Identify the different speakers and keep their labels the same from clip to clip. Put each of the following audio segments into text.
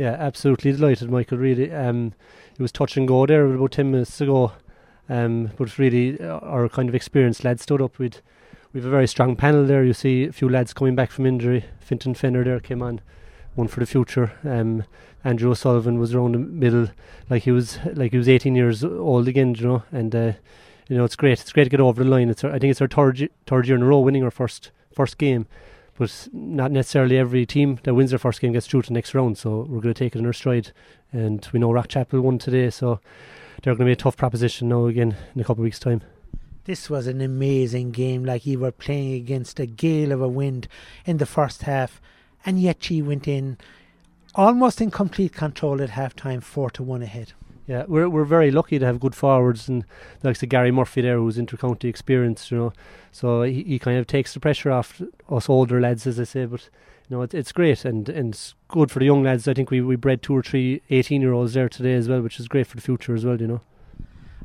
Speaker 1: Yeah, absolutely delighted, Michael. Really, um, it was touch and go there about ten minutes ago, um, but really uh, our kind of experienced lads stood up. We'd we've a very strong panel there. You see a few lads coming back from injury. Fintan Fenner there came on, one for the future. Um, Andrew O'Sullivan was around the middle, like he was like he was 18 years old again, you know, and uh, you know it's great. It's great to get over the line. It's our, I think it's our third third year in a row winning our first first game, but not necessarily every team that wins their first game gets through to the next round. So we're going to take it in our stride, and we know Rockchapel won today, so they're going to be a tough proposition now again in a couple of weeks' time.
Speaker 2: This was an amazing game, like you were playing against a gale of a wind in the first half, and yet she went in almost in complete control at half time, four to one ahead.
Speaker 1: Yeah, we're we're very lucky to have good forwards and like the Gary Murphy there, who's intercounty experience, you know. So he, he kind of takes the pressure off us older lads, as I say. But you know, it, it's great and and it's good for the young lads. I think we we bred two or three 18 year olds there today as well, which is great for the future as well. You know.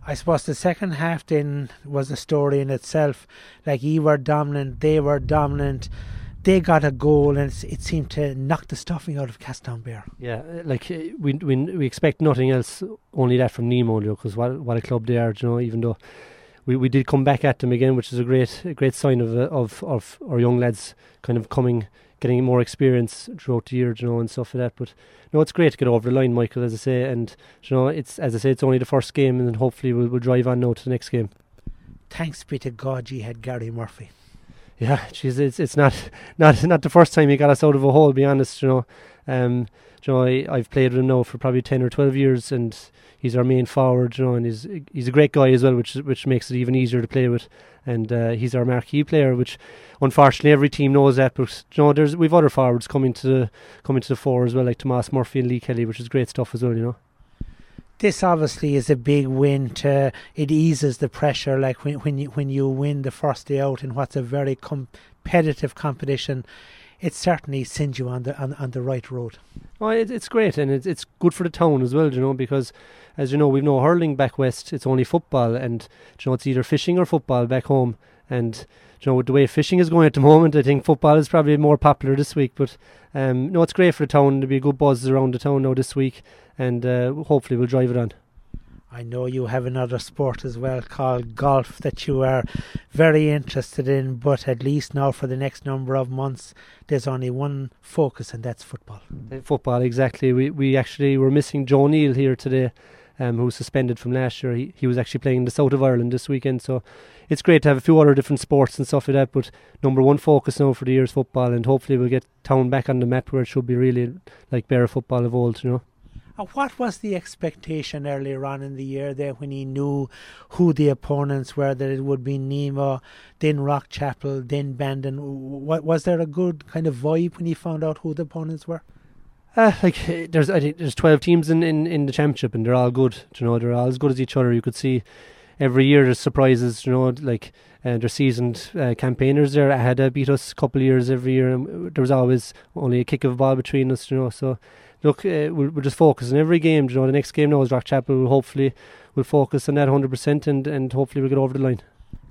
Speaker 2: I suppose the second half then was a story in itself. Like you were dominant, they were dominant they got a goal and it seemed to knock the stuffing out of Castletownbere.
Speaker 1: Yeah, uh, like uh, we we we expect nothing else, only that from Nemo, because what what a club they are, you know. Even though we, we did come back at them again, which is a great a great sign of uh, of of our young lads kind of coming, getting more experience throughout the year, you know, and stuff like that. But no, it's great to get over the line, Michael, as I say, and you know, it's as I say, it's only the first game, and then hopefully we'll, we'll drive on now to the next game.
Speaker 2: Thanks be to God, you had Gary Murphy
Speaker 1: yeah, geez, it's it's not not not the first time he got us out of a hole. To Be honest, you know. Um, you know, I, I've played with him now for probably ten or twelve years, and he's our main forward. You know, and he's he's a great guy as well, which which makes it even easier to play with. And uh, he's our marquee player, which unfortunately every team knows that. But you know, there's we've other forwards coming to the coming to the fore as well, like Tomas Murphy and Lee Kelly, which is great stuff as well. You know
Speaker 2: this obviously is a big win to it eases the pressure like when when you when you win the first day out in what's a very competitive competition it certainly sends you on the on, on the right road
Speaker 1: oh it, it's great and it's it's good for the town as well you know because as you know we've no hurling back west it's only football and you know it's either fishing or football back home and you know, with the way fishing is going at the moment, I think football is probably more popular this week. But um, no, it's great for the town. There'll be a good buzz around the town now this week, and uh, hopefully we'll drive it on.
Speaker 2: I know you have another sport as well called golf that you are very interested in, but at least now for the next number of months, there's only one focus, and that's football.
Speaker 1: Uh, football, exactly. We we actually were missing Joe Neal here today um, who was suspended from last year. He, he was actually playing in the south of Ireland this weekend, so it's great to have a few other different sports and stuff like that. But number one focus now for the year is football, and hopefully we'll get town back on the map where it should be really like bare football of old, you know.
Speaker 2: What was the expectation earlier on in the year there when he knew who the opponents were, that it would be Nemo, then Rockchapel, then Bandon? Was there a good kind of vibe when he found out who the opponents were?
Speaker 1: Uh, like there's I think there's twelve teams in, in, in the championship and they're all good. You know, they're all as good as each other. You could see every year there's surprises. You know, like uh, there's seasoned uh, campaigners there. I had uh, beat us a couple of years every year, and there was always only a kick of a ball between us. You know, so look, uh, we'll, we'll just focus on every game. You know, the next game now is Rockchapel. We'll hopefully we'll focus on that hundred percent, and and hopefully we'll get over the line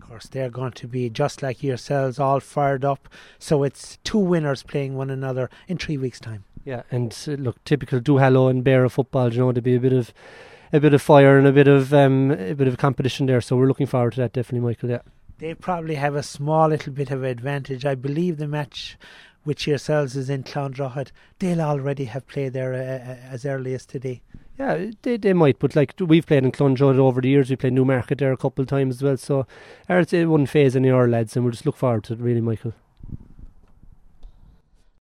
Speaker 1: Of
Speaker 2: course, they're going to be just like yourselves, all fired up. So it's two winners playing one another in three weeks' time.
Speaker 1: Yeah, and uh, look, typical Duhallow and Beara football. You know, there'd be a bit of a bit of fire and a bit of um, a bit of competition there. So we're looking forward to that, definitely, Michael. Yeah,
Speaker 2: they probably have a small little bit of advantage. I believe the match which yourselves is in Clondrohid, they'll already have played there uh, uh, as early as today.
Speaker 1: Yeah, they they might, but like we've played in Clondrohid over the years, we played Newmarket there a couple of times as well. So, it wouldn't phase any of our lads, and we'll just look forward to it, really, Michael.